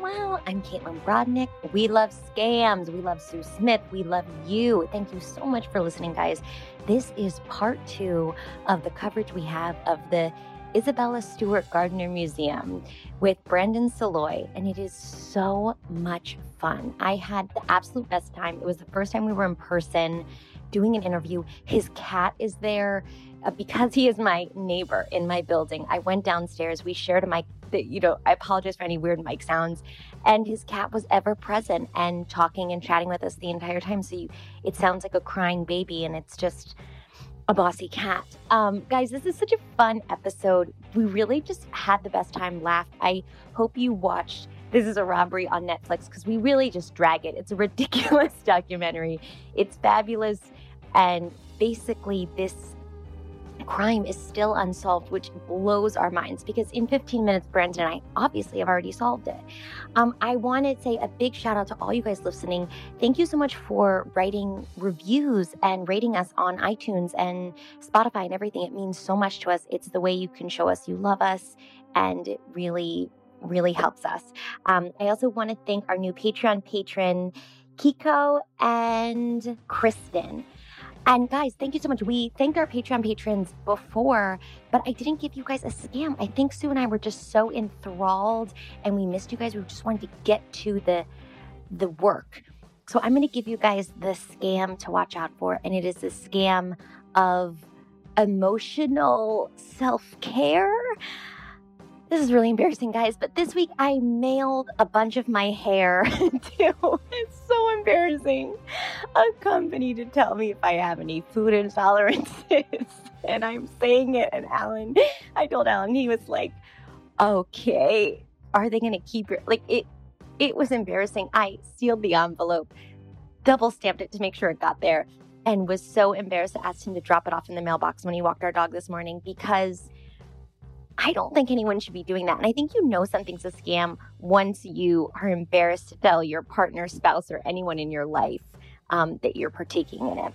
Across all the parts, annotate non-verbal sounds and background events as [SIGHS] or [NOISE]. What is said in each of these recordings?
Wow. I'm Caitlin Brodnick. We love scams. We love Sue Smith. We love you. Thank you so much for listening, guys. This is part two of the coverage we have of the Isabella Stewart Gardner Museum with Brandon Saloy, and it is so much fun. I had the absolute best time. It was the first time we were in person doing an interview. His cat is there uh, because he is my neighbor in my building. I went downstairs. We shared a mic. That, you know, I apologize for any weird mic sounds. And his cat was ever present and talking and chatting with us the entire time. So you, it sounds like a crying baby, and it's just a bossy cat. Um, guys, this is such a fun episode. We really just had the best time, laughed. I hope you watched. This is a robbery on Netflix because we really just drag it. It's a ridiculous [LAUGHS] documentary. It's fabulous. And basically, this crime is still unsolved, which blows our minds because in 15 minutes, Brandon and I obviously have already solved it. Um, I want to say a big shout out to all you guys listening. Thank you so much for writing reviews and rating us on iTunes and Spotify and everything. It means so much to us. It's the way you can show us you love us, and it really, really helps us. Um, I also want to thank our new Patreon patron, Kiko and Kristen. And guys, thank you so much. We thanked our Patreon patrons before, but I didn't give you guys a scam. I think Sue and I were just so enthralled and we missed you guys. We just wanted to get to the the work. So I'm going to give you guys the scam to watch out for and it is the scam of emotional self-care. This is really embarrassing, guys, but this week I mailed a bunch of my hair [LAUGHS] to, [LAUGHS] it's so embarrassing, a company to tell me if I have any food intolerances. [LAUGHS] and I'm saying it, and Alan, I told Alan, he was like, okay, are they going to keep your, like, it, it was embarrassing. I sealed the envelope, double stamped it to make sure it got there, and was so embarrassed to ask him to drop it off in the mailbox when he walked our dog this morning because I don't think anyone should be doing that. And I think you know something's a scam once you are embarrassed to tell your partner, spouse, or anyone in your life um, that you're partaking in it.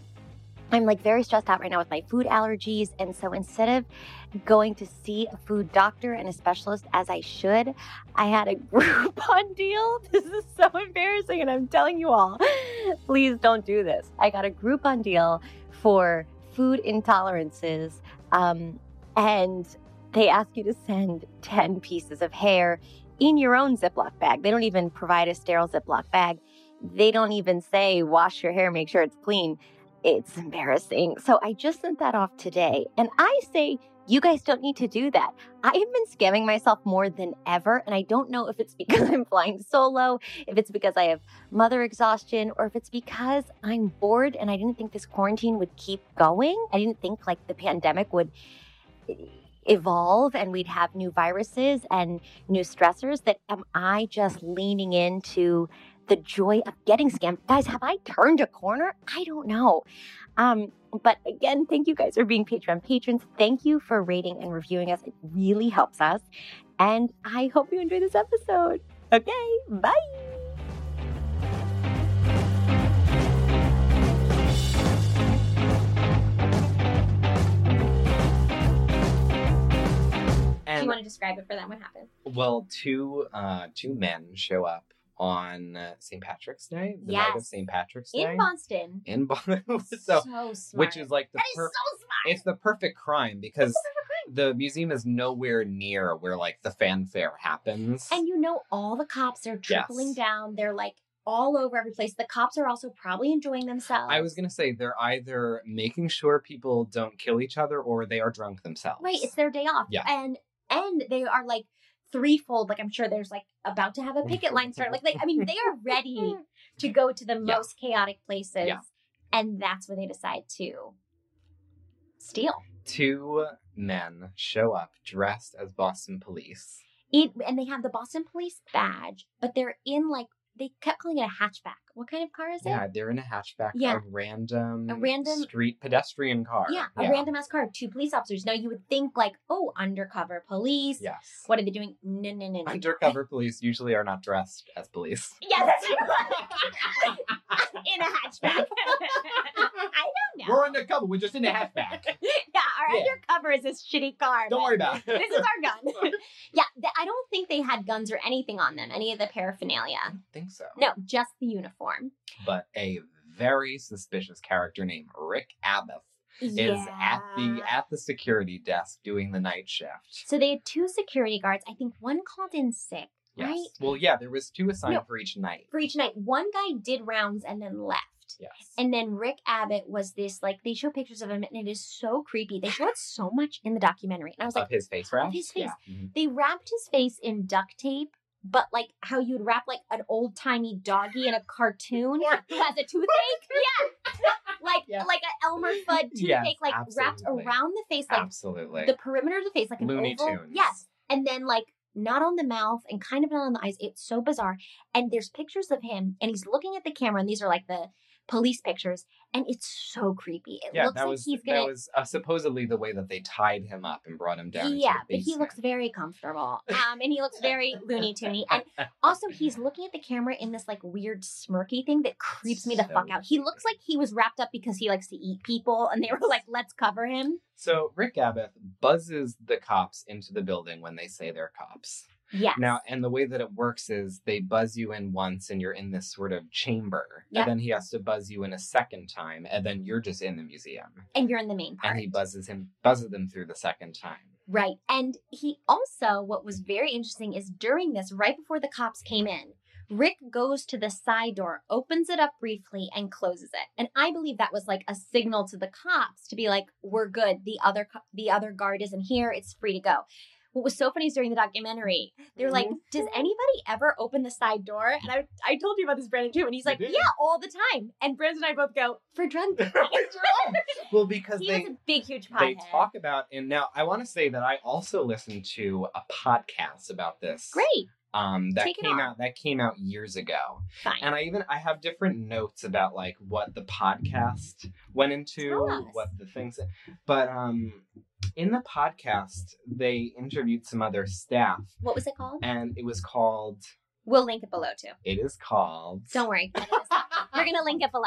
I'm like very stressed out right now with my food allergies. And so instead of going to see a food doctor and a specialist as I should, I had a [LAUGHS] Groupon deal. This is so embarrassing. And I'm telling you all, [LAUGHS] please don't do this. I got a Groupon deal for food intolerances. Um, and they ask you to send 10 pieces of hair in your own Ziploc bag. They don't even provide a sterile Ziploc bag. They don't even say, wash your hair, make sure it's clean. It's embarrassing. So I just sent that off today. And I say, you guys don't need to do that. I have been scamming myself more than ever. And I don't know if it's [LAUGHS] because I'm flying solo, if it's because I have mother exhaustion, or if it's because I'm bored and I didn't think this quarantine would keep going. I didn't think like the pandemic would evolve and we'd have new viruses and new stressors. That am I just leaning into the joy of getting scammed? Guys, have I turned a corner? I don't know. Um, but again, thank you guys for being Patreon patrons. Thank you for rating and reviewing us. It really helps us. And I hope you enjoy this episode. Okay, bye. Do you want to describe it for them? What happened? well, two uh two men show up on uh, St. Patrick's Day, the night of Yes. St. Patrick's Day In Boston. in Boston. [LAUGHS] so, smart. which is like the that is per- so smart. it's the perfect crime because the museum is nowhere near where like the fanfare happens. And you know, all the cops are trickling Yes. down. They're like all over every place. The cops are also probably enjoying themselves. I was gonna say they're either making sure people don't kill each other or they are drunk themselves. right. It's their day off. Yeah. And and they are like threefold. Like I'm sure there's like about to have a picket line start. Like, like I mean, they are [LAUGHS] ready [LAUGHS] to go to the Yeah. most chaotic places. Yeah. And that's where they decide to steal. two men show up dressed as Boston police. It, and they have the Boston Police badge, but they're in like they kept calling it a hatchback. What kind of car is it? Yeah, they're in a hatchback. Yeah. A random, A random- street pedestrian car. Yeah, a random ass car, two police officers. Now you would think like, oh, undercover police. Yes. What are they doing? No, no, no, no. Undercover police usually are not dressed as police. [LAUGHS] Yes. [LAUGHS] in a hatchback. [LAUGHS] I don't know. We're undercover. We're just in a hatchback. yeah, our Yeah. undercover is this shitty car. Don't worry about it. This is our gun. yeah, th- I don't think they had guns or anything on them, any of the paraphernalia. I don't think so. No, just the uniform. But a very suspicious character named Rick Abbott is at the at the security desk doing the night shift. So they had two security guards. I think one called in sick, Yes. right? Well, yeah, there was two assigned No. for each night. For each night. One guy did rounds and then left. Yes. And then Rick Abbott was this like they show pictures of him and it is so creepy. They show it so much in the documentary. And I was like, of his face wrap. his face. Yeah. Mhm. they wrapped his face in duct tape, but like how you'd wrap like an old timey doggy in a cartoon who has a [LAUGHS] toothache. yeah. Like Yeah. like an Elmer Fudd [LAUGHS] toothache, Yes, like wrapped around the face, like Absolutely. the perimeter of the face, like an Looney oval. Tunes. Yes. And then like not on the mouth and kind of not on the eyes. It's so bizarre. And there's pictures of him and he's looking at the camera, and these are like the police pictures, and it's so creepy. It yeah, looks that like was he's gonna that was uh, supposedly the way that they tied him up and brought him down. yeah, but he looks very comfortable. [LAUGHS] Um, and he looks very loony toony. And also, he's looking at the camera in this like weird smirky thing that creeps me the So fuck out. He looks like he was wrapped up because he likes to eat people, and they were like, "Let's cover him." So Rick Abbott buzzes the cops into the building when they say they're cops. Yes. Now, and the way that it works is they buzz you in once and you're in this sort of chamber. Yep. And then he has to buzz you in a second time, and then you're just in the museum. and you're in the main part. And he buzzes him buzzes them through the second time. Right. And he also, what was very interesting is during this, right before the cops came in, Rick goes to the side door, opens it up briefly, and closes it. And I believe that was like a signal to the cops to be like, "We're good. The other the other guard isn't here. It's free to go." What was so funny is during the documentary, they're like, mm-hmm. "Does anybody ever open the side door?" And I I told you about this, Brandon too, and he's like, "Yeah, all the time." And Brandon and I both go for drug. [LAUGHS] well, because he they was a big, huge they talk about and now I want to say that I also listened to a podcast about this. Great, Um that Take came out that came out years ago. fine. And I even I have different notes about like what the podcast went into, what the things but um in the podcast they interviewed some other staff what was it called? and it was called We'll link it below too. it is called Don't worry. [LAUGHS] We're gonna link it below.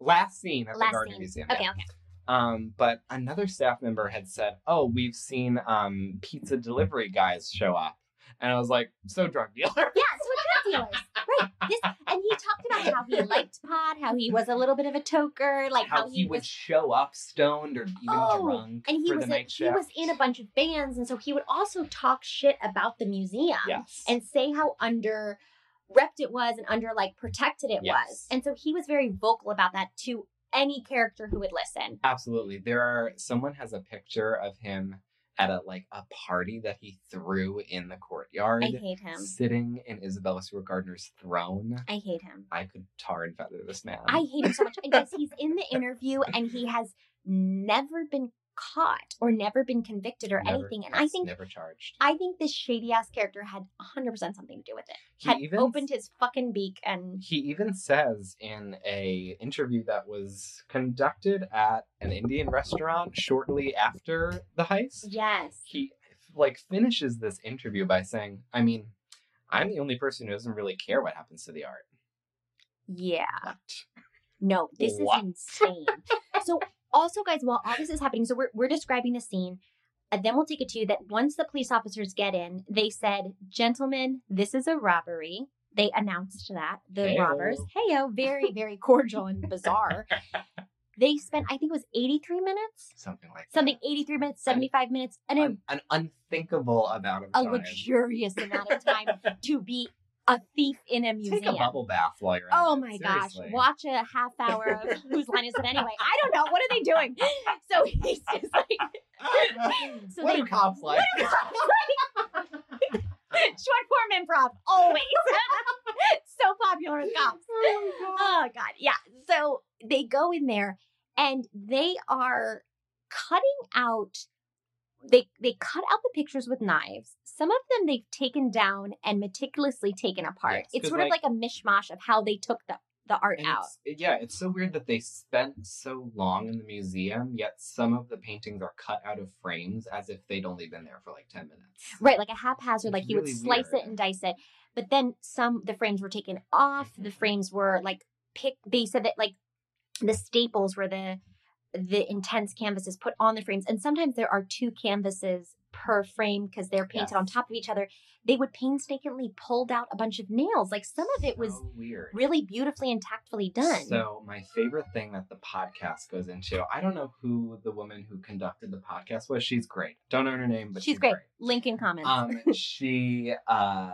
Last Seen at Last the Garden scene. Museum. Okay, yeah. okay. Um, but another staff member had said, "Oh, we've seen um pizza delivery guys show up," and I was like, "So drug dealer." Yeah, so drug dealers. Right. This and he talked about how he liked hot, how he was a little bit of a toker, like how, how, he, would was show up stoned or even Oh, drunk and he was a, he was in a bunch of bands, and so he would also talk shit about the museum yes. and say how under repped it was and under like protected it Yes. was. And so he was very vocal about that to any character who would listen. Absolutely. There are someone has a picture of him at a like a party that he threw in the courtyard. I hate him. Sitting in Isabella Stewart Gardner's throne. I hate him. I could tar and feather this man. I hate him so much. And guys, he's in the [LAUGHS] interview and he has never been caught or never been convicted or Never- anything. And I think never charged. I think this shady ass character had 100% something to do with it. He had even opened his fucking beak and he even says in a interview that was conducted at an Indian restaurant shortly after the heist. yes. He like finishes this interview by saying, "I mean, I'm the only person who doesn't really care what happens to the art." Yeah. What? No, this What? is insane. so also guys, while all this is happening, so we're we're describing the scene. And then we'll take it to you that once the police officers get in, they said, Gentlemen, this is a robbery. They announced that. The Heyo. robbers. Heyo, very, very cordial and bizarre. [LAUGHS] They spent, I think it was 83 minutes? Something like Something 83 minutes, 75 minutes, and An, an unthinkable amount of time. a time. luxurious amount of time [LAUGHS] to be a thief in a museum. Take a bubble bath while you're Oh it, my gosh. seriously. Watch a half [LAUGHS] hour of whose line is it anyway? I don't know. What are they doing? [LAUGHS] So he's just like [LAUGHS] So what they- do cops like? short form improv, always. so popular with cops. Oh, oh god. Yeah. So they go in there and they are cutting out they they cut out the pictures with knives. Some of them they've taken down and meticulously taken apart. Yes, it's sort of like- like a mishmash of how they took the the art out. it's- yeah, it's so weird that they spent so long in the museum, yet some of the paintings are cut out of frames as if they'd only been there for like 10 minutes. Right, like a haphazard, It's like you would slice weird. it and dice it. But then some, the frames were taken off. The mm-hmm. frames were like pick. They said that like the staples were the the intense canvases put on the frames, and sometimes there are two canvases per frame because they're painted on top of each other. They would painstakingly pulled out a bunch of nails. Like some of it was So weird. really beautifully and tactfully done. So my favorite thing that the podcast goes into, I don't know who the woman who conducted the podcast was. She's great. Don't know her name, but she's, she's, great. Link in comments. Um, [LAUGHS] she uh,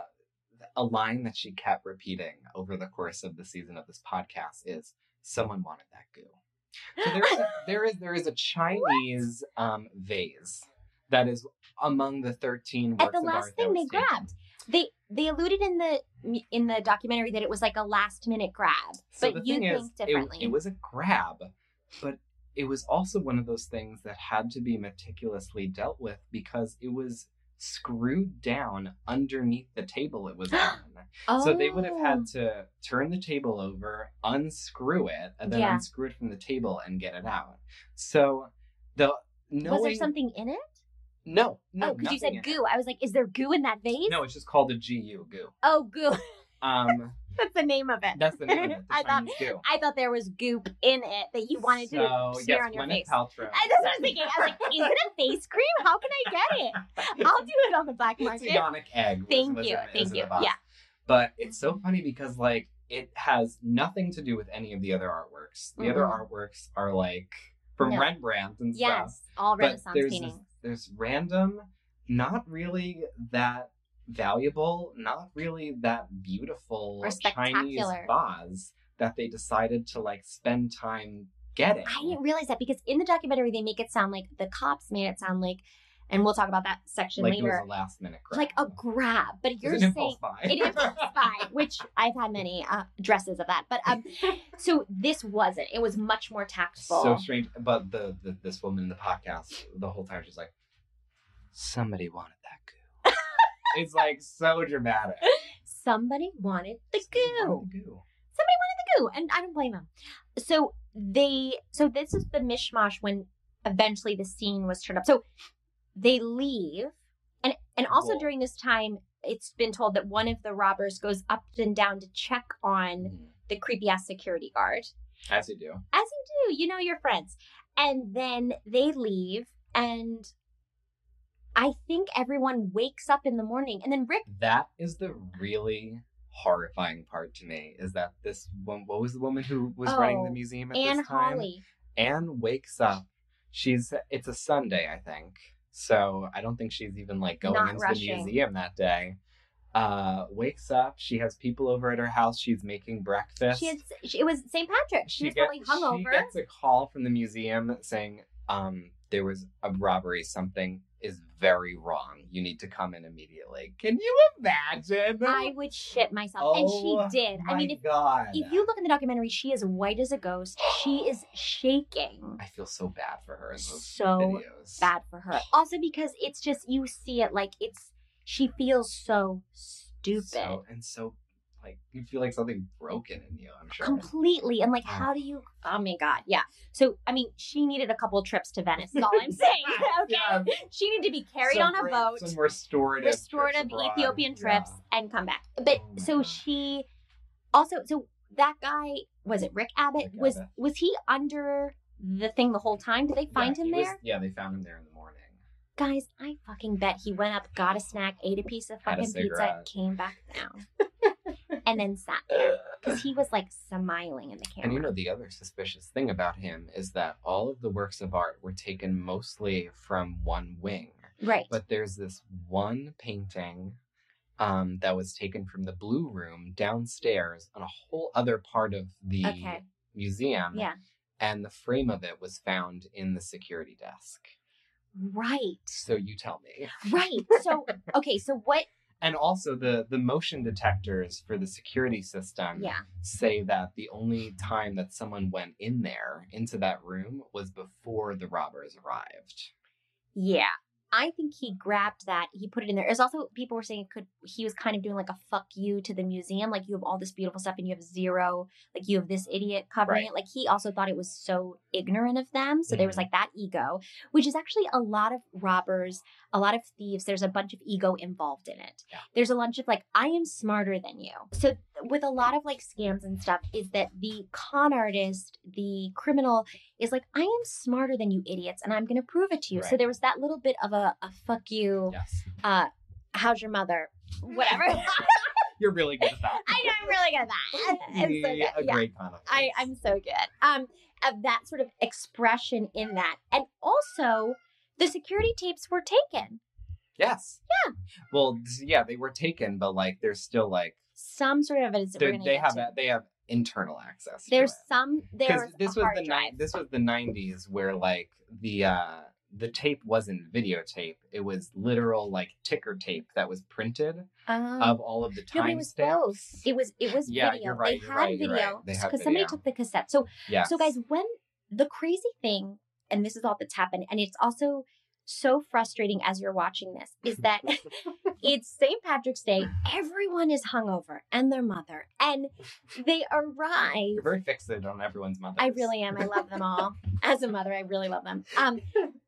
a line that she kept repeating over the course of the season of this podcast is, "Someone wanted that goo." So there is a, there is there is a Chinese um, vase that is among the thirteen works At the last thing they taken. grabbed. They they alluded in the in the documentary that it was like a last minute grab, So but you think is, it, differently. it was a grab, but it was also one of those things that had to be meticulously dealt with because it was screwed down underneath the table it was [GASPS] on. So they would have Oh. had to turn the table over, unscrew it, and then Yeah. unscrew it from the table and get it out. So the knowing Was there something in it? no, no, oh, because you said goo. I was like, is there goo in that vase? No, it's just called a GU goo. Oh, goo. Um, [LAUGHS] That's the name of it. that's the name of it. [LAUGHS] I thought. I thought there was goop in it that you wanted so, to smear yes, on your Gwyneth face. Paltrow. I, that's what I was thinking. I was like, is it a face cream? How can I get it? [LAUGHS] I'll do it on the black It's market. a Yonic egg. Thank was you, thank in you. Yeah. But it's so funny because like it has nothing to do with any of the other artworks. The other Mhm. artworks are like from No. Rembrandt and stuff. Yes, all Renaissance there's paintings. this- there's random, not really that valuable, not really that beautiful Chinese vase that they decided to like spend time getting. I didn't realize that because in the documentary they make it sound like the cops made it sound like, and we'll talk about that section like it later, was a last minute grab. like a grab. But you're saying impulse buy. It is a [LAUGHS] spy, which I've had many uh, dresses of that. But um, [LAUGHS] so this wasn't. It was much more tactful. so strange. But the, the this woman in the podcast, the whole time she's like, somebody wanted. It's like so dramatic. Somebody wanted the goo. Somebody goo. wanted the goo. goo, and I don't blame them. So they, so this is the mishmash when eventually the scene was turned up. So they leave, and and also Whoa. during this time, it's been told that one of the robbers goes up and down to check on Mm. the creepy ass security guard, As you do. as you do. You know your friends, and then they leave, and I think everyone wakes up in the morning, and then Rick. That is the really horrifying part to me is that this one, what was the woman who was running the Oh, museum at Anne this time? Hawley. Anne wakes up. She's it's a Sunday, I think. So I don't think she's even like going Not into rushing. the museum that day. Uh wakes up, she has people over at her house, she's making breakfast. She had, she, it was St. Patrick. She, was get- probably hungover. She gets a call from the museum saying, um, there was a robbery. Something is very wrong. You need to come in immediately. Can you imagine? I would shit myself, and Oh, she did. I mean, if God. if you look in the documentary, she is white as a ghost. She is shaking. I feel so bad for her So videos. bad for her. [SIGHS] Also because it's just you see it like it's she feels so stupid. So, and so, like, you feel like something broken in you, I'm sure. Completely. And like how do you oh my god. Yeah. So I mean she needed a couple trips to Venice, is all I'm saying. [LAUGHS] okay. Yeah. She needed to be carried Some on a boat. Some restorative, restorative trips. Ethiopian trips Yeah. and come back. But Oh so God. she also so that guy was it Rick Abbott Rick was Abbott. was he under the thing the whole time? Did they find Yeah, him there? was- yeah, they found him there in the morning. Guys, I fucking bet he went up, got a snack, ate a piece of fucking pizza, came back down, [LAUGHS] and then sat there because he was like smiling in the camera. And you know, the other suspicious thing about him is that all of the works of art were taken mostly from one wing. right? But there's this one painting um, that was taken from the Blue Room downstairs on a whole other part of the Okay. museum. Yeah. And the frame of it was found in the security desk. Right. So you tell me. Right. So [LAUGHS] okay. So what? And also the the motion detectors for the security system Yeah. say that the only time that someone went in there into that room was before the robbers arrived. Yeah. I think he grabbed that. He put it in there. There's also people were saying it could he was kind of doing like a fuck you to the museum. Like you have all this beautiful stuff and you have zero. Like you have this idiot covering Right. it. Like he also thought it was so ignorant of them. So there was Mhm. like that ego, which is actually a lot of robbers, a lot of thieves. There's a bunch of ego involved in it. Yeah. There's a bunch of like I am smarter than you. So with a lot of like scams and stuff, is that the con artist, the criminal is like I am smarter than you idiots, and I'm going to prove it to you. So there was that little bit of a, a fuck you. Yes. Uh, how's your mother? Whatever. [LAUGHS] You're really good at that. [LAUGHS] I know I'm really good at that. [LAUGHS] It's so Yeah, good. Yeah. great kind of I, I'm so good. Um, of that sort of expression in that, and also the security tapes were taken. Yes. Yeah. Well, yeah, they were taken, but like there's still like Some sort of evidence that we're they're- going to they have to. a, they have internal access. There's some. There's this was the ni- this was the 90s where like the uh the tape wasn't videotape it was literal like ticker tape that was printed Um, of all of the No, but it was both. It was it was Yeah, video. right, They had right, video. They because somebody took the cassette. So yeah so guys, when the crazy thing, and this is all that's happened, and it's also so frustrating as you're watching this, is [LAUGHS] that it's St. Patrick's Day. Everyone is hungover and their mother, and they arrive. you're very fixated on everyone's mother I really am. I love them all. [LAUGHS] As a mother, I really love them. Um,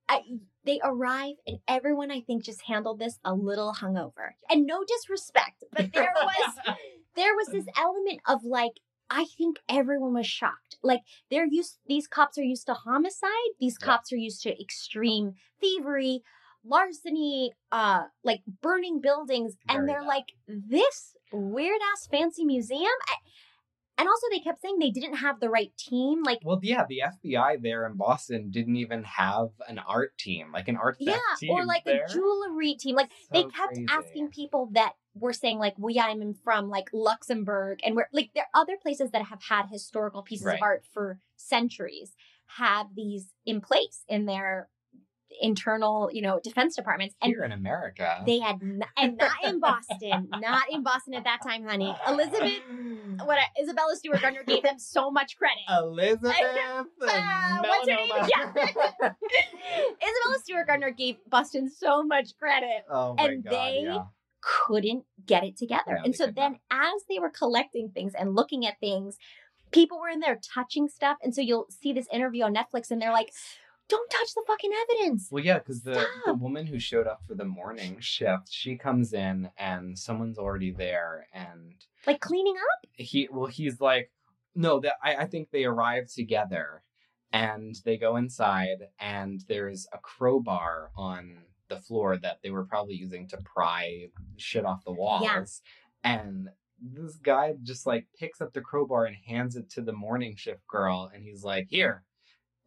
I, they arrive, and everyone I think just handled this a little hungover. And no disrespect, but there was [LAUGHS] there was this element of like I think everyone was shocked. Like they're used these cops are used to homicide. These Yeah. cops are used to extreme thievery, larceny, uh like burning buildings Very and they're that. like this weird ass fancy museum. I, and also they kept saying they didn't have the right team. Like well yeah the fbi there in boston didn't even have an art team like an art yeah, team or like there. a jewelry team. Like they kept crazy. asking people that were saying like, "Well, yeah, I'm from like Luxembourg," and we're like there are other places that have had historical pieces Right. of art for centuries have these in place in their internal, you know, defense departments, and here in america they had n- and not in Boston, not in Boston at that time, honey. Elizabeth, [LAUGHS] what Isabella Stewart Gardner gave them so much credit. elizabeth [LAUGHS] Uh, what's her name? melanoma. [LAUGHS] Isabella Stewart Gardner gave Boston so much credit. oh my And god they- yeah. Couldn't get it together. No, and so then as they were collecting things and looking at things, people were in there touching stuff. And so you'll see this interview on Netflix and they're like, don't touch the fucking evidence. Well, yeah, because the, the woman who showed up for the morning shift, she comes in and someone's already there, and Like cleaning up. he, well, he's like, no, that I, I think they arrive together, and they go inside, and there's a crowbar on the floor that they were probably using to pry shit off the walls, and this guy just like picks up the crowbar and hands it to the morning shift girl, and he's like, "Here."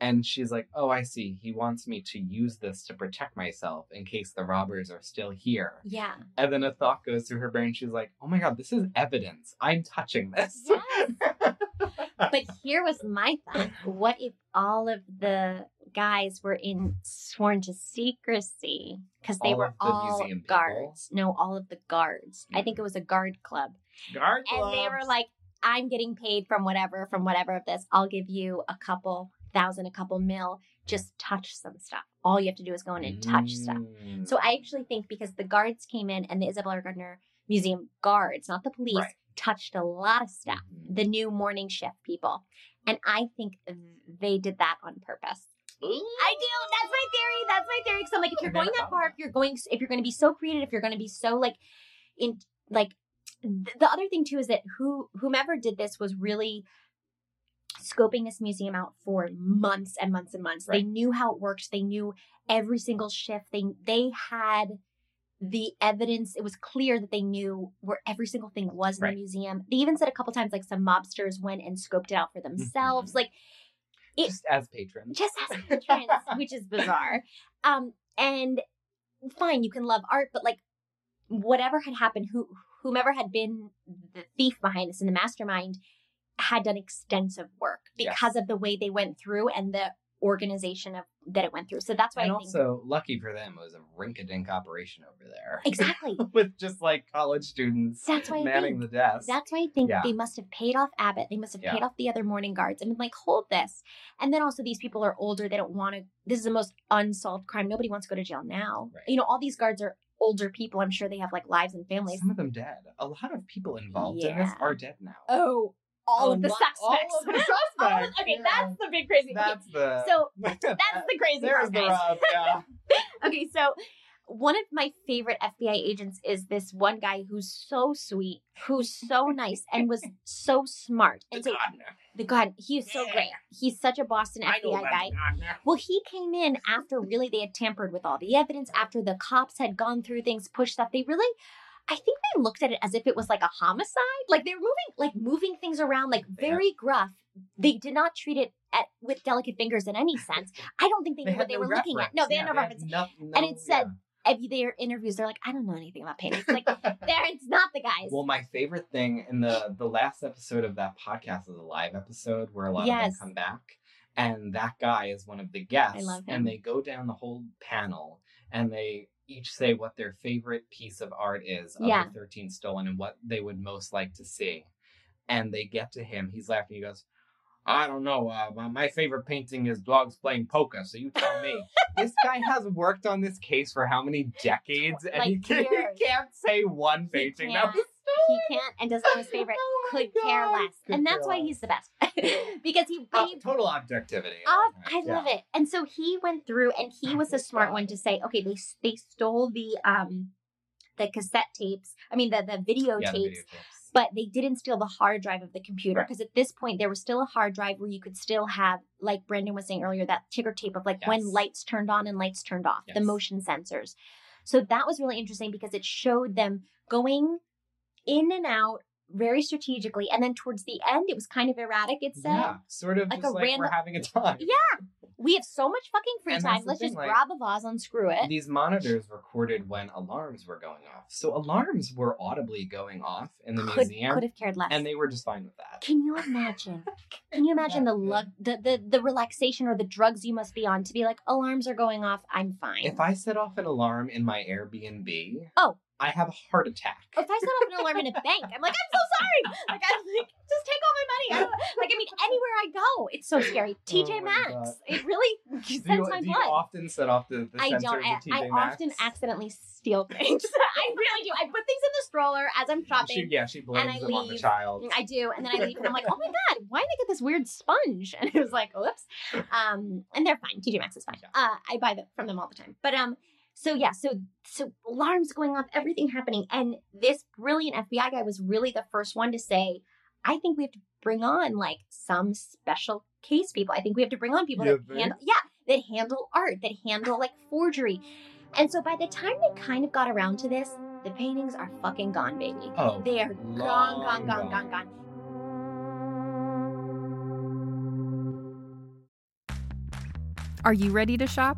And she's like, "Oh, I see. He wants me to use this to protect myself in case the robbers are still here." Yeah. And then a thought goes through her brain. She's like, "Oh my god, this is evidence. I'm touching this." Yes. [LAUGHS] But here was my thought. What if all of the guys were in sworn to secrecy because they All were of the all museum people? guards? No, all of the guards. I think it was a guard club. Guard club? And they were like, I'm getting paid from whatever, from whatever of this. I'll give you a couple thousand, a couple mil. Just touch some stuff. All you have to do is go in and touch stuff. Mm. So I actually think because the guards came in and the Isabella Gardner Museum guards, not the police, Right. Touched a lot of stuff. Mhm. The new morning shift people. And I think they did that on purpose. I do. That's my theory. That's my theory. Because I'm like, if you're going that far, if you're going, if you're going to be so creative, if you're going to be so like, in like, th- the other thing too is that who whomever did this was really scoping this museum out for months and months and months. They knew how it worked. They knew every single shift. They they had the evidence. It was clear that they knew where every single thing was in Right. the museum. They even said a couple times like some mobsters went and scoped it out for themselves. Mhm. Like it- just as patrons. just as [LAUGHS] patrons, which is bizarre. Um, and fine, you can love art, but like whatever had happened, who whomever had been the thief behind this and the mastermind had done extensive work because Yes. of the way they went through and the organization of that it went through. So that's why and I think also, lucky for them, it was a rink-a-dink operation over there. exactly. [LAUGHS] With just like college students That's why I manning think the desk. That's why I think Yeah. they must have paid off Abbott. They must have Yeah. paid off the other morning guards and been like, hold this. And then also these people are older. They don't want to. This is the most unsolved crime. Nobody wants to go to jail now. Right. You know, all these guards are older people. I'm sure they have like lives and families. Some of them dead. A lot of people involved in this are dead now. Oh, all oh, of the. [LAUGHS] All of the suspects. All of- okay, yeah. that's the big crazy. That's the. okay, so [LAUGHS] that's the crazy There's part, the rub. Yeah. [LAUGHS] okay, so one of my favorite FBI agents is this one guy who's so sweet, who's so nice, and was so smart. And so the God, he is so Yeah. great. He's such a Boston FBI guy. Well, he came in after really they had tampered with all the evidence, after the cops had gone through things, pushed stuff. They really, I think they looked at it as if it was like a homicide. Like they were moving, like moving things around, like Yeah. very gruff. They did not treat it at, with delicate fingers in any sense. [LAUGHS] I don't think they, They knew what they no were looking at. No, they Yeah, had no reference. no- And it said- If their interviews, they're like, I don't know anything about paintings. Like, [LAUGHS] there, it's not the guys. Well, my favorite thing in the the last episode of that podcast is a live episode where a lot Yes. of them come back, and that guy is one of the guests. love him. And they go down the whole panel, and they each say what their favorite piece of art is of Yeah. the Thirteen Stolen and what they would most like to see. And they get to him. He's laughing. He goes. I don't know. Uh, my- favorite painting is dogs playing poker. So you tell me. [LAUGHS] this guy has worked on this case for how many decades, and he, can't, [LAUGHS] he can't say one painting. That was he can't and doesn't know his favorite. [LAUGHS] Oh my Could care less, Could and that's care why less. he's the best [LAUGHS] because he, Oh, he total objectivity. Oh, I Yeah. love it. And so he went through, and he was my a smart one to say, okay, they they stole the um the cassette tapes. I mean, the the videotapes, Yeah, the videotapes. but they didn't steal the hard drive of the computer because at this point there was still a hard drive where you could still have, like Brandon was saying earlier, that ticker tape of like when lights turned on and lights turned off, the motion sensors. So that was really interesting because it showed them going in and out very strategically, and then towards the end it was kind of erratic. It said. yeah, sort of like just a like we're having a time. Yeah. We have so much fucking free And time. Let's thing, just like- grab a vase, unscrew it. These monitors recorded when alarms were going off. So alarms were audibly going off in the could museum, could have cared less. and they were just fine with that. Can you imagine? [LAUGHS] Can you imagine the, lug, the the the relaxation or the drugs you must be on to be like alarms are going off? I'm fine. If I set off an alarm in my Airbnb, Oh. I have a heart attack. if I set off an alarm in a [LAUGHS] bank, I'm like, I'm so sorry. Like I'm like, just take all my money. I like I mean, anywhere I go, it's so scary. TJ Oh Maxx, it really [LAUGHS] Do you, sends my do you often set off the, the I don't. I, TJ I often accidentally steal things. [LAUGHS] I really do. I put things in the stroller as I'm shopping. She, yeah, she blames I them on the leave. child. I do, and then I leave, and I'm like, oh my god, why did I get this weird sponge? And it was like, oops. Um, and they're fine. TJ Maxx is fine. Uh, I buy them from them all the time. But um, so yeah, so so alarms going off, everything happening, and this brilliant FBI guy was really the first one to say, I think we have to bring on like some special case people. I think we have to bring on people You that think? handle, yeah, that handle art, that handle like forgery. And so by the time they kind of got around to this, The paintings are fucking gone, baby. Oh, They are gone, long gone, gone, gone, gone. Are you ready to shop?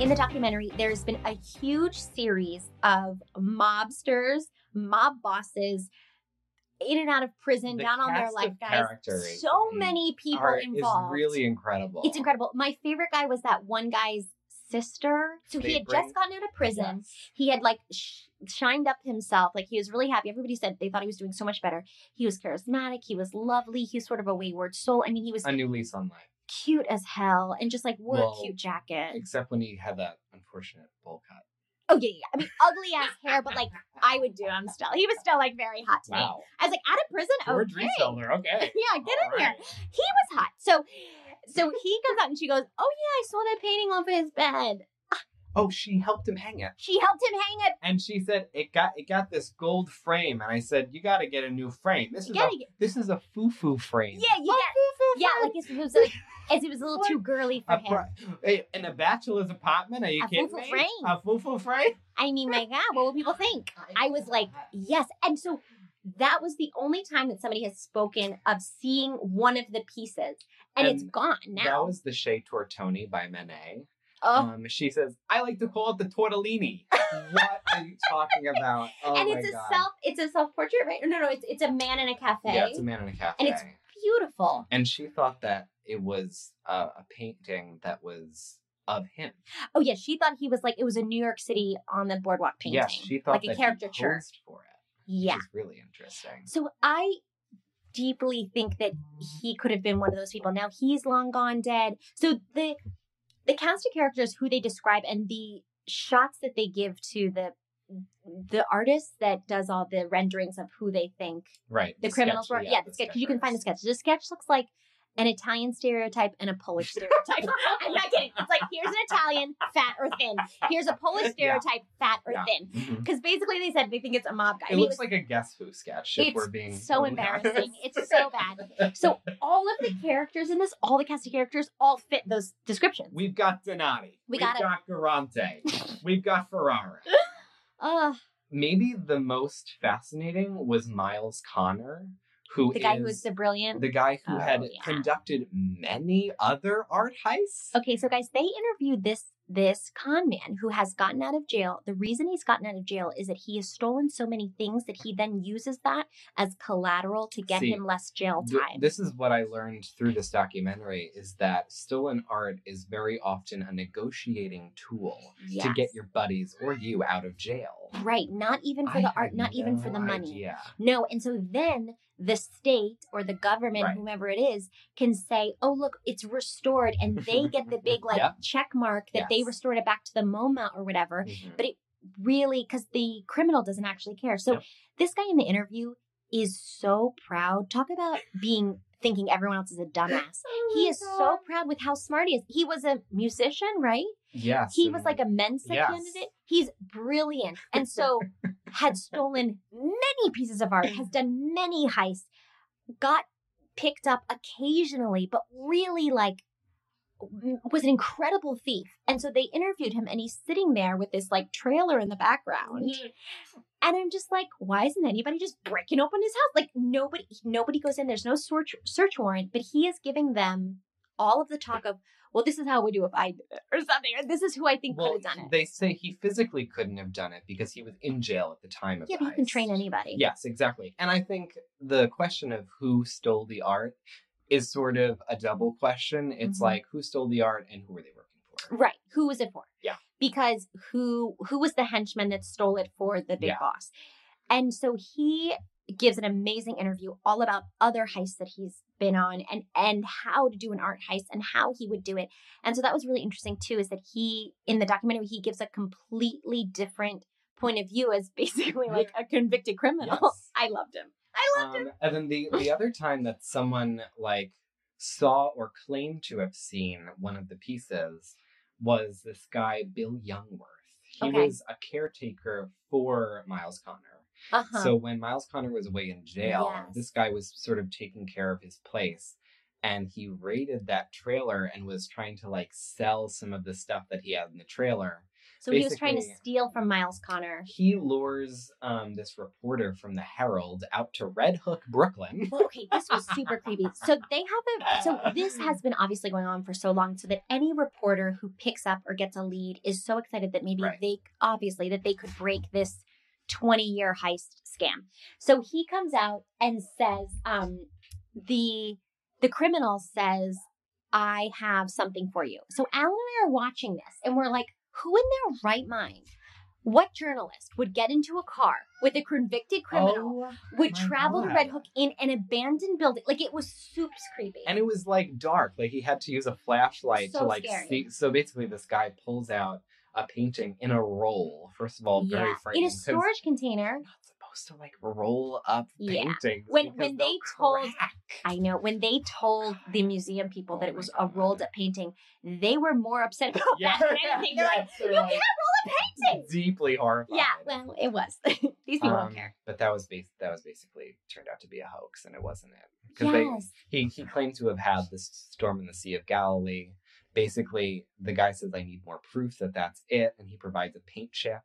In the documentary, there's been a huge series of mobsters, mob bosses, in and out of prison, The down on their life, guys. So many people Are- involved. Is really incredible. It's incredible. My favorite guy was that one guy's sister. So he had Favorite? just gotten out of prison. Yes. He had like sh- shined up himself. Like he was really happy. Everybody said they thought he was doing so much better. He was charismatic. He was lovely. He was sort of a wayward soul. I mean, he was A new lease on life. Cute as hell and just like wore Well, a cute jacket. Except when he had that unfortunate bowl cut. Oh yeah, yeah. I mean, ugly ass [LAUGHS] hair, but like I would do him still. He was still like very hot to me. Wow. I was like, out of prison, George okay. Reissfelder, okay. [LAUGHS] Yeah, get All in here. He was hot. So, so he comes out and she goes, "Oh yeah, I saw that painting off his bed." Oh, she helped him hang it. She helped him hang it. And she said it got it got this gold frame, and I said you got to get a new frame. This You is a get- this is a foo foo frame. Yeah, you got. Yeah, like as it was like as it was a little too girly for A him. pri- in a bachelor's apartment? Are you A kidding me? frame. A foo foo frame? I mean, my God, what will people think? I was like, yes. And so that was the only time that somebody has spoken of seeing one of the pieces. And, it's gone now. That was the Chez Tortoni by Manet. oh, Um, she says, I like to call it the tortellini. [LAUGHS] what are you talking about? Oh and my it's a God. self it's a self portrait, right? No, no, it's it's a man in a cafe. Yeah, it's a man in a cafe. And it's beautiful. And she thought that it was uh, a painting that was of him. Oh yeah, she thought he was like it was a New York City on the boardwalk painting. Yes, she thought like a caricature. for it. Yeah. Which is really interesting. So I deeply think that he could have been one of those people. Now he's long gone dead. So the the cast of characters who they describe and the shots that they give to the the artist that does all the renderings of who they think Right. the, criminals sketch, were. Yeah, the sketch. 'cause you can find the sketch. The sketch looks like an Italian stereotype and a Polish [LAUGHS] stereotype. [LAUGHS] I'm not kidding. It's like here's an Italian, fat or thin. Here's a Polish Yeah. stereotype, fat or Yeah. thin. Mm-hmm. Because basically they said they think it's a mob guy. It looks was- like a Guess Who sketch. If it's we're being so embarrassing. honest. It's so bad. So all of the characters in this, all the cast of characters, all fit those descriptions. We've got Donati. We We've got got Guarente. [LAUGHS] We've got Ferrara. Uh, Maybe the most fascinating was Myles Connor, who the guy who was the brilliant. the guy who Oh, had yeah. conducted many other art heists. Okay, so guys, they interviewed this this con man who has gotten out of jail. The reason he's gotten out of jail is that he has stolen so many things that he then uses that as collateral to get See, him less jail Th- time. this is what I learned through this documentary is that stolen art is very often a negotiating tool to get your buddies or you out of jail. Right. Not even for I the art, not even for the money. idea. No. And so then the state or the government, Right. whomever it is, can say, oh, look, it's restored. And they get the big like [LAUGHS] Yep. check mark that they Yes. restored it back to the MoMA or whatever. Mhm. But it really, because the criminal doesn't actually care. So Yep. this guy in the interview is so proud. Talk about being thinking everyone else is a [LAUGHS] dumbass. Oh he is so proud with how smart he is. He was a musician, right? Yes. He was like a Mensa Yes. candidate. He's brilliant. And so [LAUGHS] had stolen many pieces of art, has done many heists, got picked up occasionally, but really like was an incredible thief. And so they interviewed him and he's sitting there with this like trailer in the background. Mm-hmm. And I'm just like, why isn't anybody just breaking open his house? Like nobody nobody goes in. There's no search search warrant, but he is giving them all of the talk of, well, this is how we do if I did it or something. Or this is who I think well, could have done it. they say he physically couldn't have done it because he was in jail at the time of yeah, but you can train anybody. Yes, exactly. And I think the question of who stole the art is sort of a double question. It's Mhm. like who stole the art and who were they working for? Right. Who was it for? Yeah. Because who who was the henchman that stole it for the big Yeah. boss? And so he gives an amazing interview all about other heists that he's been on and and how to do an art heist and how he would do it. And so that was really interesting too is that he in the documentary he gives a completely different point of view as [LAUGHS] basically like a convicted criminal. Yes. [LAUGHS] I loved him. Um, [LAUGHS] and then the the other time that someone like saw or claimed to have seen one of the pieces was this guy Bill Youngworth. He Okay. was a caretaker for Myles Connor. Uh-huh. So when Myles Connor was away in jail, Yes. this guy was sort of taking care of his place. And he raided that trailer and was trying to like sell some of the stuff that he had in the trailer. So he was trying to steal from Myles Connor. He lures um, this reporter from the Herald out to Red Hook, Brooklyn. [LAUGHS] Well, okay, this was super creepy. So they have a so this has been obviously going on for so long, so that any reporter who picks up or gets a lead is so excited that maybe Right. they obviously that they could break this 20 year heist scam. So he comes out and says, um, the the criminal says, I have something for you. So Alan and I are watching this and we're like, who in their right mind? What journalist would get into a car with a convicted criminal Oh would travel to Red Hook in an abandoned building. Like it was soups creepy. And it was like dark. Like he had to use a flashlight So to like scary. see. So basically, this guy pulls out a painting in a roll. First of all, very yeah, frightening. in a storage container. Supposed to like roll up Yeah. paintings. When when they'll told, crack. I know when they told the museum people that Oh it was my a rolled up painting, they were more upset about Yeah. that than anything. They're like, [LAUGHS] Yes, they're you like- can't roll up painting. deeply horrified. Yeah, well, it was. [LAUGHS] These people Um, don't care. But that was bas- that was basically turned out to be a hoax, and it wasn't it. Because Yes. he he claimed to have had this storm in the Sea of Galilee. Basically, the guy says, "I need more proof that that's it," and he provides a paint chip,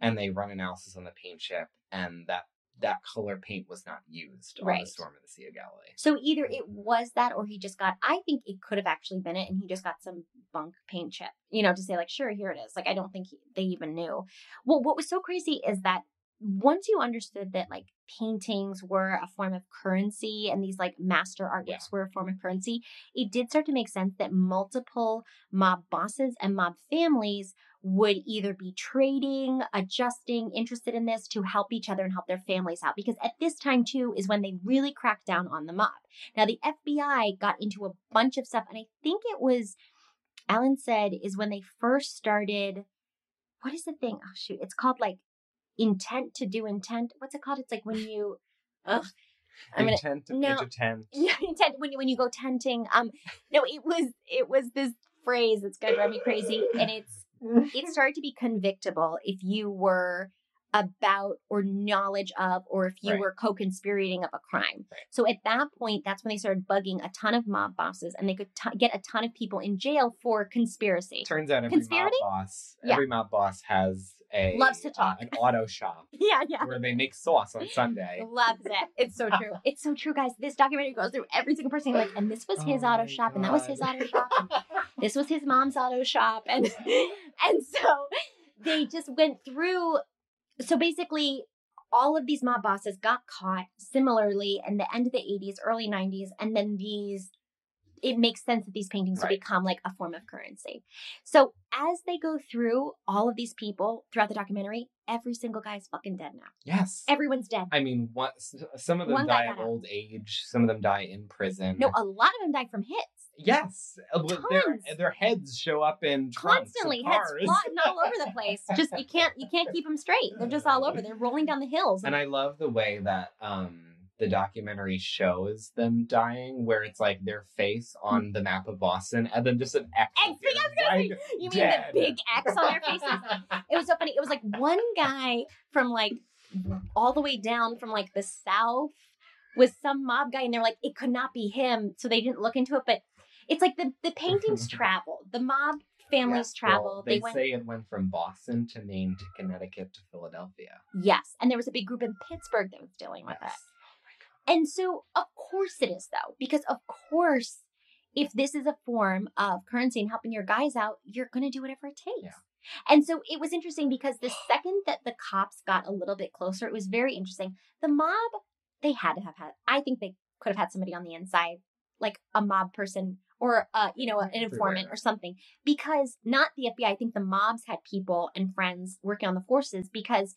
and they run analysis on the paint chip, and that that color paint was not used on the storm of the Sea of Galilee. So either it mm-hmm. was that or he just got I think it could have actually been it and he just got some bunk paint chip, you know, to say like sure here it is. Like I don't think he, they even knew. Well, what was so crazy is that once you understood that like paintings were a form of currency and these like master artworks Yeah. were a form of currency, it did start to make sense that multiple mob bosses and mob families would either be trading, adjusting, interested in this to help each other and help their families out. Because at this time, too, is when they really cracked down on the mob. Now, the FBI got into a bunch of stuff, and I think it was, Alan said, is when they first started. What is the thing? Oh, shoot. It's called like intent to do intent. What's it called? It's like when you. [LAUGHS] Ugh, I'm gonna, Intent to no. tent. [LAUGHS] yeah, intent when you when you go tenting. Um, no, it was it was this phrase that's gonna drive me crazy, and it's it started to be convictable if you were about or knowledge of or if you Right. were co-conspirating of a crime. Right. So at that point, that's when they started bugging a ton of mob bosses, and they could t- get a ton of people in jail for conspiracy. Turns out every mob boss, Yeah. every mob boss has a Loves to talk. uh, an auto shop [LAUGHS] Yeah, yeah. where they make sauce on Sunday. Loves it. It's so true. [LAUGHS] It's so true, guys. This documentary goes through every single person. Like, and this was his Oh auto shop, and that was his auto shop. And this was his mom's auto shop, and [LAUGHS] and so they just went through. So basically, all of these mob bosses got caught similarly in the end of the 80s, early 90s, and then these. It makes sense that these paintings will Right. become like a form of currency. So as they go through all of these people throughout the documentary, every single guy is fucking dead now. Yes. Everyone's dead. I mean, what? Some of them One die of got out. old age. Some of them die in prison. No, a lot of them die from hits. Yes, uh, but their Tons. their heads show up in Constantly, heads floating all over the place. Just you can't you can't keep them straight. They're just all over. They're rolling down the hills. And I love the way that um the documentary shows them dying, where it's like their face on the map of Boston, and then just an X. X, I was gonna say, you mean dead. the big X on their faces? [LAUGHS] It was so funny. It was like one guy from like all the way down from like the south was some mob guy, and they're like, it could not be him, so they didn't look into it. But it's like the the paintings [LAUGHS] traveled. The mob families Yes, traveled. well, they they went. say it went from Boston to Maine to Connecticut to Philadelphia. Yes. And there was a big group in Pittsburgh that was dealing with it. And so, of course, it is, though, because of course, if this is a form of currency and helping your guys out, you're going to do whatever it takes. Yeah. And so it was interesting because the second that the cops got a little bit closer, it was very interesting. The mob, they had to have had, I think they could have had somebody on the inside, like a mob person or, uh, you know, an informant or something, because not the FBI. I think the mobs had people and friends working on the forces because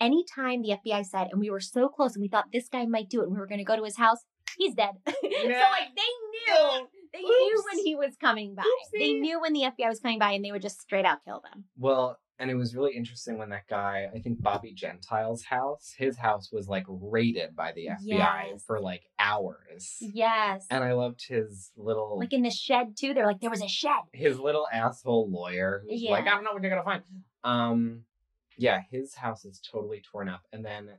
anytime the FBI said, and we were so close and we thought this guy might do it and we were going to go to his house, he's dead. [LAUGHS] so, like, they knew. They knew when he was coming by. They knew when the FBI was coming by and they would just straight out kill them. Well, and it was really interesting when that guy, I think Bobby Gentile's house, his house was like raided by the FBI Yes. for like hours. Yes. And I loved his little like in the shed, too. They're like, there was a shed. his little asshole lawyer who's like, I don't know what you're gonna find. Um yeah, his house is totally torn up. And then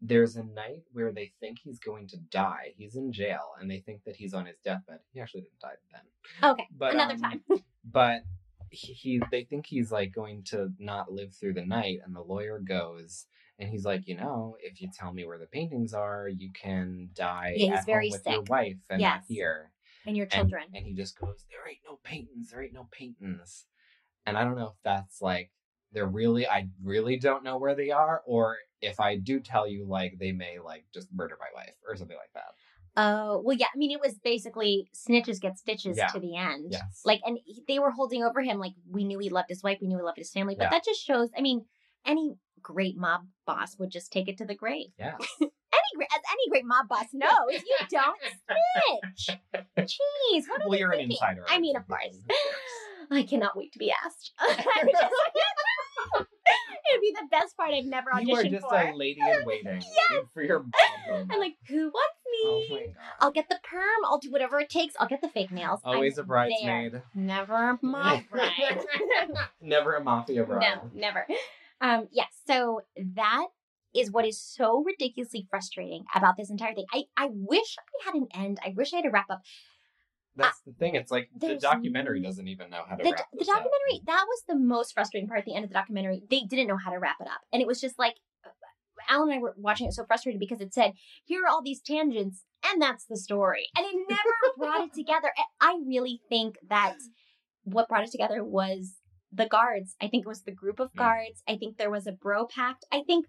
there's a night where they think he's going to die. He's in jail and they think that he's on his deathbed. He actually didn't die then. Okay. But Another um, time. [LAUGHS] but he, he they think he's like going to not live through the night and the lawyer goes and he's like you know if you tell me where the paintings are you can die Yeah, he's at very home with your sick. wife and not here And your and, children. and he just goes there ain't no paintings there ain't no paintings and i don't know if that's like they're really i really don't know where they are or if i do tell you like they may like just murder my wife or something like that Oh, well, yeah. I mean, it was basically snitches get stitches Yeah. to the end. Yes. Like, and he- they were holding over him. Like, we knew he loved his wife. We knew he loved his family. But Yeah. that just shows, I mean, any great mob boss would just take it to the grave. yeah [LAUGHS] Any as any great mob boss knows, you don't snitch. Jeez, what are well you're an insider I mean, of course. [LAUGHS] I cannot wait to be asked. [LAUGHS] I would be the best part I've never auditioned for. you are just for. a lady in waiting [LAUGHS] waiting for your [LAUGHS] mom I'm like, who wants me? oh my god I'll get the perm. I'll do whatever it takes. I'll get the fake nails. I'm Always a there. bridesmaid. Never a bride. [LAUGHS] Never a mafia bride. no, never. Um, yes. so that is what is so ridiculously frustrating about this entire thing. I, I wish I had an end. I wish I had a wrap up. That's the thing. It's like the there's documentary doesn't even know how to The, wrap the this up. documentary, that was the most frustrating part at the end of the documentary. They didn't know how to wrap it up. And it was just like, Alan and I were watching it so frustrated because it said, here are all these tangents, and that's the story. And it never [LAUGHS] brought it together. I really think that what brought it together was the guards. I think it was the group of Mm. guards. I think there was a bro pact. I think,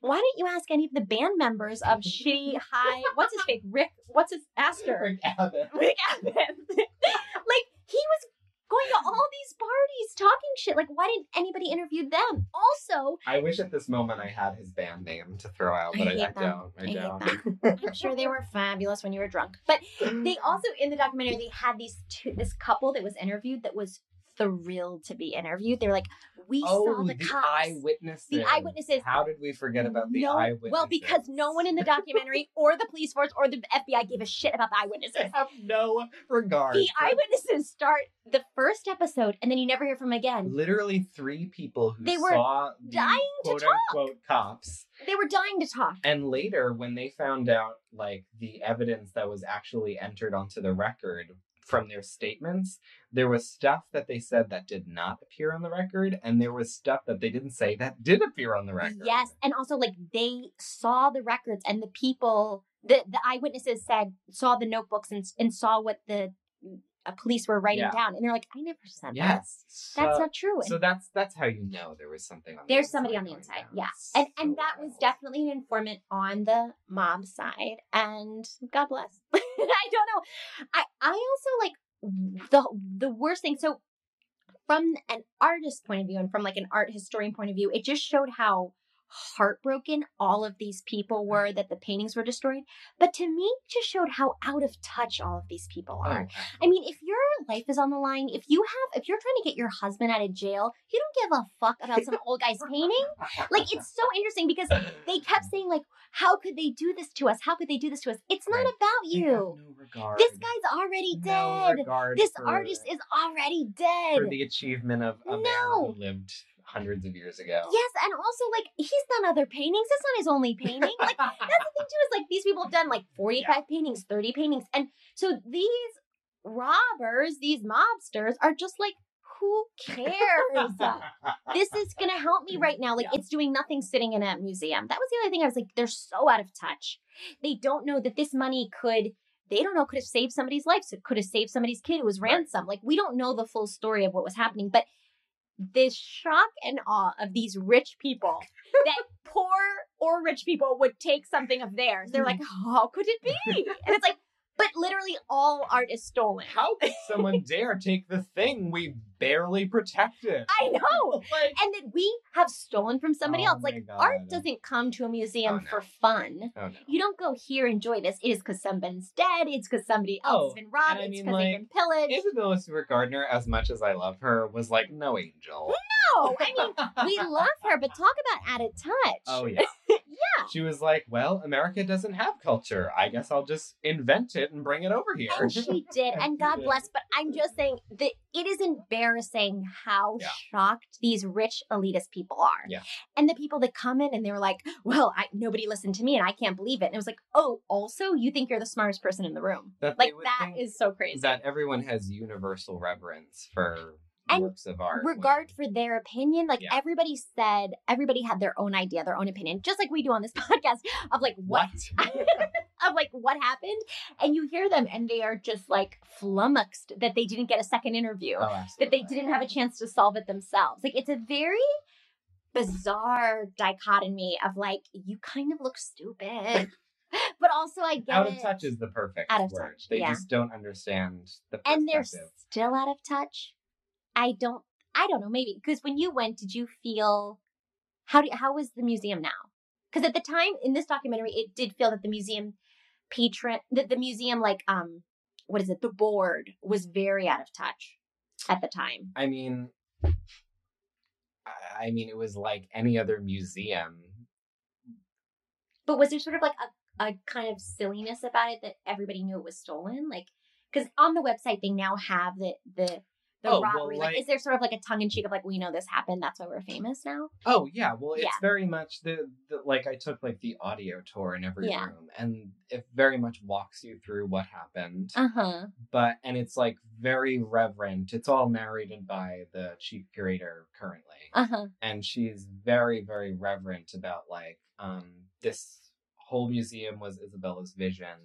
why didn't you ask any of the band members of Shitty [LAUGHS] High? What's his fake? Rick? What's his Aster? Rick Abath. [LAUGHS] Rick Abath. [LAUGHS] like he was going to all these parties talking shit. Like why didn't anybody interview them? Also, I wish at this moment I had his band name to throw out, but I, I, hate them. don't. I, I hate don't. I'm sure they were fabulous when you were drunk. But they also in the documentary they had these two this couple that was interviewed that was thrilled to be interviewed. They were like, We oh, saw the, the cops. eyewitnesses. The eyewitnesses. How did we forget about the no, eyewitnesses? Well, because no one in the documentary [LAUGHS] or the police force or the FBI gave a shit about the eyewitnesses. They have no regard. The for eyewitnesses start the first episode and then you never hear from them again. Literally three people who They were saw the dying to quote talk. unquote cops. They were dying to talk. And later, when they found out like the evidence that was actually entered onto the record from their statements, there was stuff that they said that did not appear on the record, and there was stuff that they didn't say that did appear on the record. Yes, and also like they saw the records and the people, the the eyewitnesses said saw the notebooks and and saw what the uh, police were writing Yeah. down, and they're like, I never said Yes. that. That's So- not true. So that's that's how you know there was something on. there's inside somebody on the inside, down. yeah, and and that was definitely an informant on the mob side, and God bless. [LAUGHS] I don't know. I I also like the the worst thing. So from an artist point of view and from like an art historian point of view, it just showed how heartbroken all of these people were that the paintings were destroyed. But to me, it just showed how out of touch all of these people Oh, are. I mean, if your life is on the line, if you have, if you're trying to get your husband out of jail, you don't give a fuck about some old guy's painting. Like, it's so interesting because they kept saying, like, how could they do this to us? How could they do this to us? It's not about you. regard. This guy's already No dead. regard This artist is already dead. for the achievement of a man No. who lived hundreds of years ago. Yes, and also like he's done other paintings. That's not his only painting. Like that's the thing too is like these people have done like forty five paintings, thirty paintings, and so these robbers, these mobsters, are just like, who cares? [LAUGHS] this is gonna help me right now. Like it's doing nothing sitting in a museum. That was the other thing. I was like, they're so out of touch. They don't know that this money could. They don't know could have saved somebody's life. So it could have saved somebody's kid who was ransomed. Like we don't know the full story of what was happening, but this shock and awe of these rich people that poor or rich people would take something of theirs. They're hmm. like, how could it be? And it's like, but literally all art is stolen. How could someone [LAUGHS] dare take the thing we barely protected? I know. [LAUGHS] and that we have stolen from somebody Oh else. Like my art doesn't come to a museum oh, for fun. Oh no. You don't go here enjoy this. It is because someone's dead. It's because somebody else Oh, has been robbed. I it's mean, because they've like, been pillaged. Isabella Stewart Gardner, as much as I love her, was like no angel. No, I mean we [LAUGHS] love her, but talk about out of touch. Oh yeah. Yeah. She was like, "Well, America doesn't have culture. I guess I'll just invent it and bring it over here." And she [LAUGHS] did, and God did. bless. But I'm just saying that it is embarrassing how Yeah. shocked these rich elitist people are. Yeah. And the people that come in and they were like, "Well, I, nobody listened to me, and I can't believe it." And it was like, "Oh, also, you think you're the smartest person in the room? That like that is so crazy." that everyone has universal reverence for And works of art. regard for their opinion like Yeah. everybody said everybody had their own idea their own opinion just like we do on this [LAUGHS] podcast of like what, [LAUGHS] of like what happened and you hear them and they are just like flummoxed that they didn't get a second interview Oh, that they didn't have a chance to solve it themselves like it's a very bizarre dichotomy of like you kind of look stupid [LAUGHS] but also i get out of it. touch is the perfect Out of word. touch, They yeah. just don't understand the and they're still out of touch. I don't. I don't know. Maybe because when you went, did you feel how do how was the museum now? Because at the time in this documentary, it did feel that the museum patron that the museum like um what is it the board was very out of touch at the time. I mean, I- I mean, it was like any other museum. But was there sort of like a, a kind of silliness about it that everybody knew it was stolen? Like, because on the website they now have the the the Oh, well, robbery. like, like- is there sort of like a tongue in cheek of like we know this happened, that's why we're famous now? Oh yeah, well, it's Yeah. very much the, the like I took like the audio tour in every Yeah. room, and it very much walks you through what happened. Uh huh. But and it's like very reverent. It's all narrated by the chief curator currently. Uh huh. and she's very very reverent about like um this whole museum was isabella's vision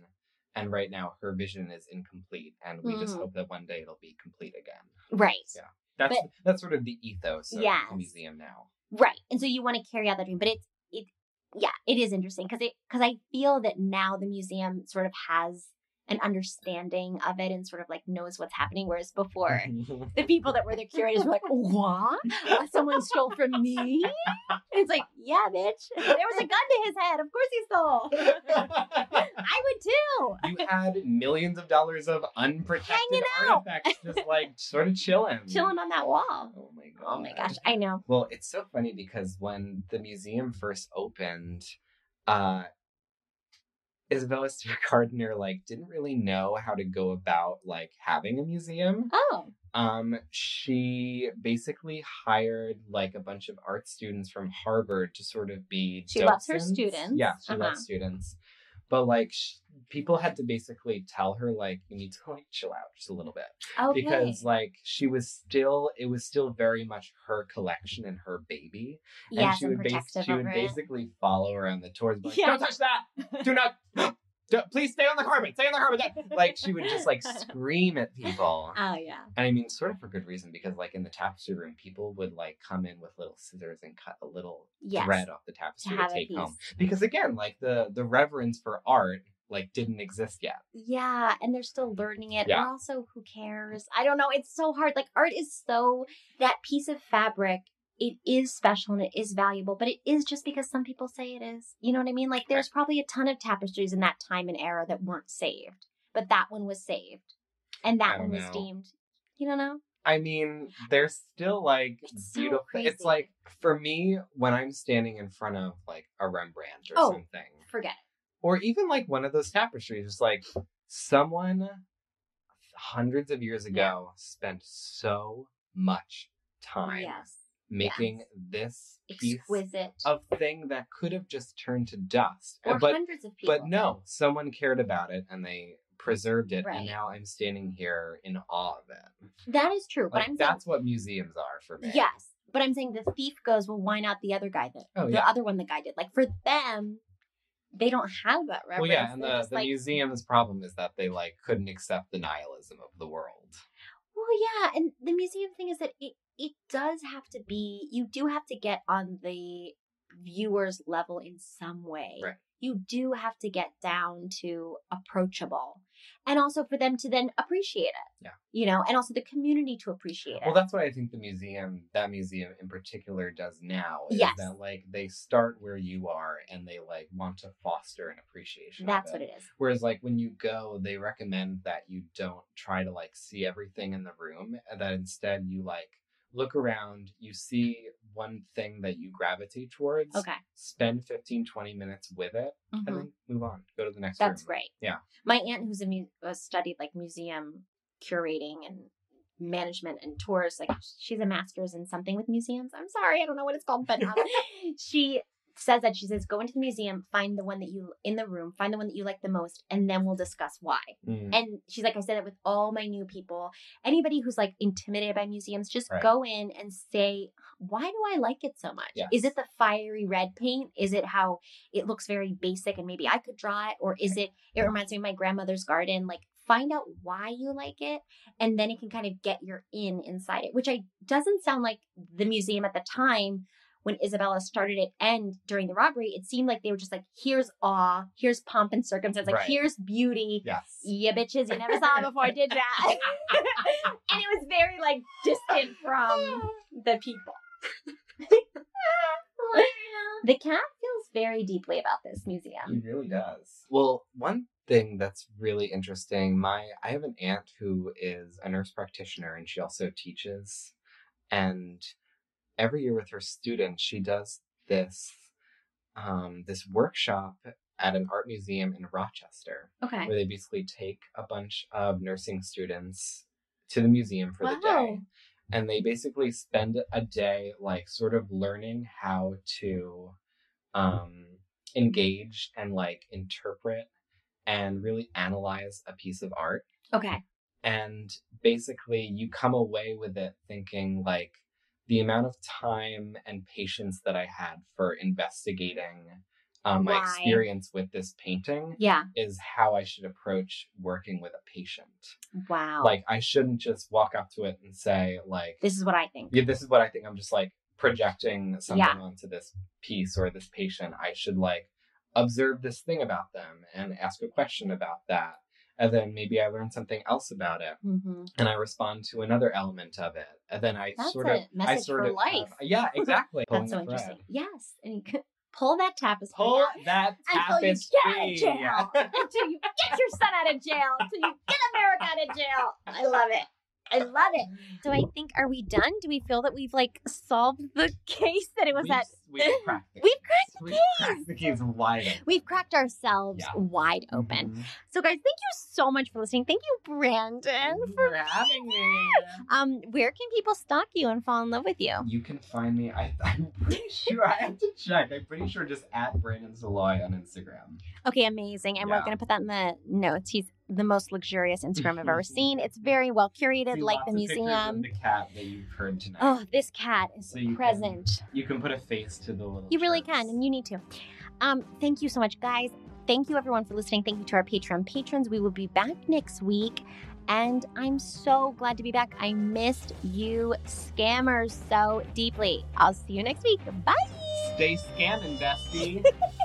and right now her vision is incomplete and we just Mm. hope that one day it'll be complete again Right. yeah that's But- that's sort of the ethos of Yes. the museum now Right. And so you want to carry out that dream, but it's it yeah, it is interesting because it because I feel that now the museum sort of has an understanding of it and sort of like knows what's happening, whereas before [LAUGHS] the people that were the curators were like, "What? Someone stole from me?" And it's like, "Yeah, bitch. There was a gun to his head. Of course he stole. [LAUGHS] I would too." you had millions of dollars of unprotected Hanging out. artifacts just like sort of chilling Chilling on that wall. oh my god Oh my gosh, I know. Well, it's so funny because when the museum first opened, uh Isabella Stewart [LAUGHS] Gardner like didn't really know how to go about like having a museum. Oh. Um she basically hired like a bunch of art students from Harvard to sort of be She loves her students. Yeah, she Uh-huh. loves students. But like sh- people had to basically tell her like you need to like chill out just a little bit Okay. because like she was still it was still very much her collection and her baby and she and would bas- she would it. basically follow around the tours like Yeah. don't touch that do not [LAUGHS] do, please stay on the carpet stay on the carpet [LAUGHS] like she would just like scream at people [LAUGHS] Oh yeah. and I mean, sort of for good reason, because like in the tapestry room, people would like come in with little scissors and cut a little Yes. thread off the tapestry to, a take home. Because again, like the the reverence for art like didn't exist yet. Yeah, and they're still learning it. Yeah. Or also, who cares? I don't know. It's so hard. Like art is so that piece of fabric. It is special and it is valuable, but it is just because some people say it is. You know what I mean? Like there's probably a ton of tapestries in that time and era that weren't saved, but that one was saved, and that one was know. deemed. You don't know? I mean, they're still like It's so beautiful. It's like for me when I'm standing in front of like a Rembrandt or Oh. something, Forget it. or even like one of those tapestries, just like someone hundreds of years ago spent so much time Yes. Making this piece Exquisite. of thing that could have just turned to dust. Or but hundreds of people. but no, someone cared about it and they preserved it, Right. and now I'm standing here in awe of it. That is true. But I'm saying that's what museums are for me. Yes. But I'm saying the thief goes, well, why not the other guy that Oh, the yeah. other one the guy did? Like for them, they don't have that reference. Well, yeah, and They're the, the like, museum's problem is that they like couldn't accept the nihilism of the world. Well, yeah, and the museum thing is that it it does have to be. You do have to get on the viewer's level in some way. Right. You do have to get down to approachable, and also for them to then appreciate it. Yeah. You know, and also the community to appreciate it. Well, that's what I think the museum, that museum in particular, does now. Is Yes. that like they start where you are and they like want to foster an appreciation. That's what it is. Whereas, like when you go, they recommend that you don't try to like see everything in the room, and that instead you like look around, you see one thing that you gravitate towards. Okay. Spend 15, 20 minutes with it, Mhm. and then move on. Go to the next one. That's room. great. Yeah. My aunt, who's a mu- uh, studied like museum curating and management and tours, like she's a master's in something with museums. I'm sorry, I don't know what it's called, but um, [LAUGHS] she says that she says go into the museum, find the one that you in the room, find the one that you like the most, and then we'll discuss why. Mm. And she's like, I said it with all my new people. Anybody who's like intimidated by museums, just Right. go in and say, why do I like it so much? Yes. Is it the fiery red paint? Is it how it looks very basic and maybe I could draw it? Or is it, it reminds me of my grandmother's garden? Like, find out why you like it, and then it can kind of get your in inside it, which I doesn't sound like the museum at the time when Isabella started it and during the robbery, it seemed like they were just like, here's awe, here's pomp and circumstance, like Right. here's beauty. Yes. Yeah, bitches, you never saw it before, did ya? [LAUGHS] and it was very like distant from the people. [LAUGHS] the cat feels very deeply about this museum. He really does. Well, one thing that's really interesting, my I have an aunt who is a nurse practitioner and she also teaches. And every year with her students, she does this um, this workshop at an art museum in Rochester. Okay. Where they basically take a bunch of nursing students to the museum for the day and they basically spend a day like sort of learning how to um engage and like interpret and really analyze a piece of art Okay. and basically you come away with it thinking like the amount of time and patience that i had for investigating um, my experience with this painting Yeah. is how i should approach working with a patient Wow. like I shouldn't just walk up to it and say like this is what I think. yeah, this is what I think. I'm just like projecting something Yeah. onto this piece or this patient. I should like observe this thing about them and ask a question about that. And then maybe I learn something else about it Mm-hmm. and I respond to another element of it. And then I That's sort of I sort of life. have- [LAUGHS] yeah, exactly. That's so thread. interesting. Yes. And you pull that tapestry. Pull out that [LAUGHS] until you get out of jail. [LAUGHS] until you get your son out of jail. Until you get America out of jail. I love it. I love it. So I think, are we done? Do we feel that we've like solved the [LAUGHS] case that it was We've, that? We've [LAUGHS] cracked the We've cracked the We've case. cracked the case wide open. We've cracked ourselves Yeah. wide open. Mhm. So, guys, thank you so much for listening. Thank you, Brandon, Thank for for having me. [LAUGHS] Um, where can people stalk you and fall in love with you? You can find me. I, I'm pretty sure. I have to check. I'm pretty sure just at Brandon Saloy on Instagram. Okay, amazing. And we're gonna put that in the notes. He's the most luxurious Instagram I've ever seen. It's very well curated, See like the museum. The cat that you've heard tonight. Oh, this cat is So you can- present. You can put a face to the little. You really can, and you need to. Um, thank you so much, guys. Thank you everyone for listening. Thank you to our Patreon patrons. We will be back next week. And I'm so glad to be back. I missed you scammers so deeply. I'll see you next week. Bye. Stay scamming, bestie. [LAUGHS]